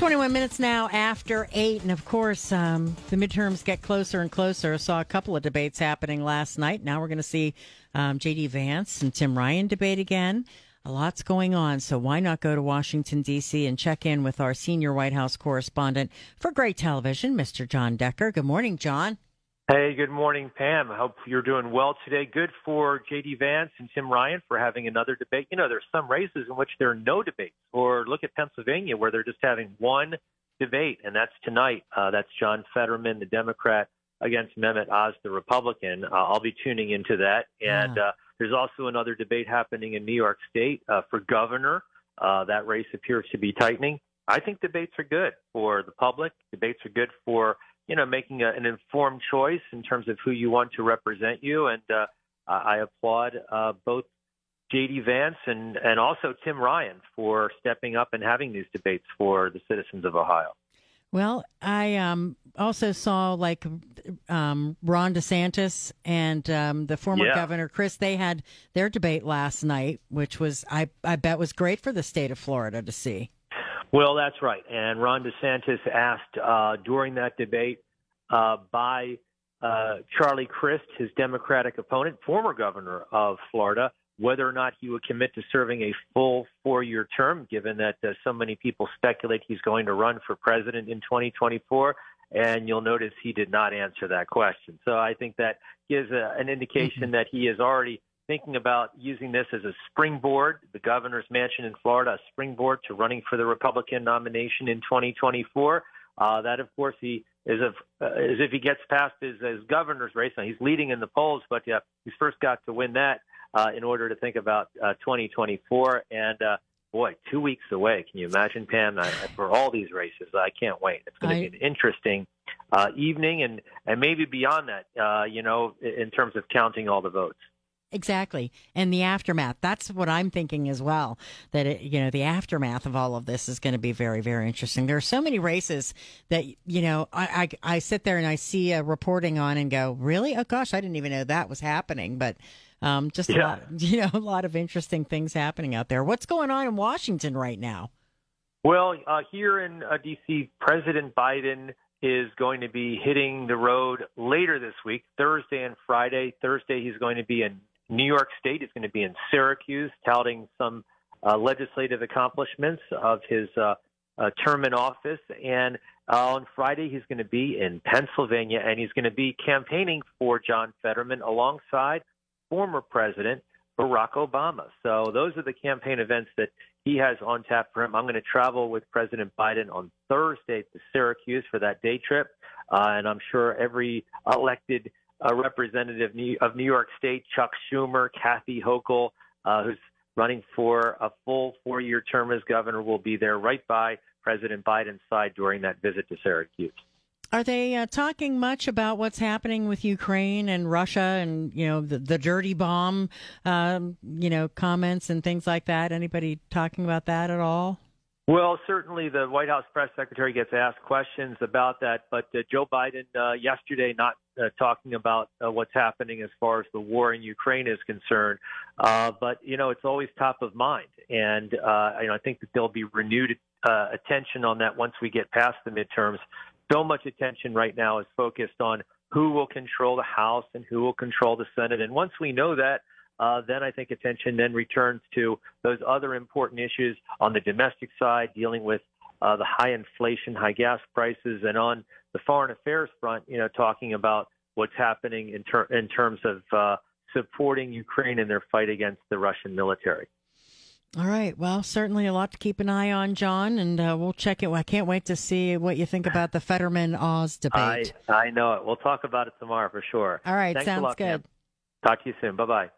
21 minutes now after 8. And of course, um, the midterms get closer and closer. I saw a couple of debates happening last night. Now we're going to see um, J.D. Vance and Tim Ryan debate again. A lot's going on, so why not go to Washington, D.C. and check in with our senior White House correspondent for Gray Television, Mr. John Decker. Good morning, John. Hey, good morning, Pam. I hope you're doing well today. Good for J.D. Vance and Tim Ryan for having another debate. You know, there's some races in which there are no debates, or look at Pennsylvania where they're just having one debate, and that's tonight. Uh, that's John Fetterman, the Democrat, against Mehmet Oz, the Republican. Uh, I'll be tuning into that. And Yeah. uh, there's also another debate happening in New York State uh, for governor. Uh, that race appears to be tightening. I think debates are good for the public. Debates are good for you know making a, an informed choice in terms of who you want to represent you. And uh, I applaud uh, both J.D. Vance and and also Tim Ryan for stepping up and having these debates for the citizens of Ohio. Well, I um, also saw like um, Ron DeSantis and um, the former Yeah. governor Crist. They had their debate last night, which was I I bet was great for the state of Florida to see. Well, that's right. And Ron DeSantis asked uh, during that debate uh, by uh, Charlie Crist, his Democratic opponent, former governor of Florida, whether or not he would commit to serving a full four year term, given that uh, so many people speculate he's going to run for president in 2024. And you'll notice he did not answer that question. So I think that gives a, an indication that he is already thinking about using this as a springboard, the governor's mansion in Florida, a springboard to running for the Republican nomination in 2024. Uh, that, of course, he is of, uh, if he gets past his, his governor's race. Now he's leading in the polls, but uh, he's first got to win that uh, in order to think about uh, 2024. And uh, boy, two weeks away. Can you imagine, Pam? I, for all these races, I can't wait. It's going to be an interesting uh, evening, and and maybe beyond that. Uh, you know, in terms of counting all the votes. Exactly. And the aftermath. That's what I'm thinking as well. That, it, you know, the aftermath of all of this is going to be very, very interesting. There are so many races that, you know, I, I, I sit there and I see a reporting on and go, really? Oh gosh, I didn't even know that was happening. But, um, just a lot, you know, a lot of interesting things happening out there. What's going on in Washington right now? Well, uh, here in uh, D.C., President Biden is going to be hitting the road later this week, Thursday and Friday. Thursday, he's going to be in New York State. He's going to be in Syracuse, touting some uh, legislative accomplishments of his uh, uh, term in office. And uh, on Friday, he's going to be in Pennsylvania, and he's going to be campaigning for John Fetterman alongside former President Barack Obama. So those are the campaign events that he has on tap for him. I'm going to travel with President Biden on Thursday to Syracuse for that day trip, uh, and I'm sure every elected uh, representative New- of New York State, Chuck Schumer, Kathy Hochul, uh, who's running for a full four-year term as governor, will be there right by President Biden's side during that visit to Syracuse. Are they uh, talking much about what's happening with Ukraine and Russia and you know the, the dirty bomb, um, you know comments and things like that? Anybody talking about that at all? Well, certainly the White House press secretary gets asked questions about that, but uh, Joe Biden uh, yesterday not uh, talking about uh, what's happening as far as the war in Ukraine is concerned. Uh, but you know, it's always top of mind, and uh, you know, I think that there'll be renewed uh, attention on that once we get past the midterms. So much attention right now is focused on who will control the House and who will control the Senate, and once we know that uh, then I think attention then returns to those other important issues on the domestic side, dealing with uh, the high inflation, high gas prices, and on the foreign affairs front, you know, talking about what's happening in, ter- in terms of uh, supporting Ukraine in their fight against the Russian military. All right. Well, certainly a lot to keep an eye on, John, and uh, we'll check it. I can't wait to see what you think about the Fetterman Oz debate. I know it. We'll talk about it tomorrow for sure. All right. Thanks sounds lot, good. Pam. Talk to you soon. Bye bye.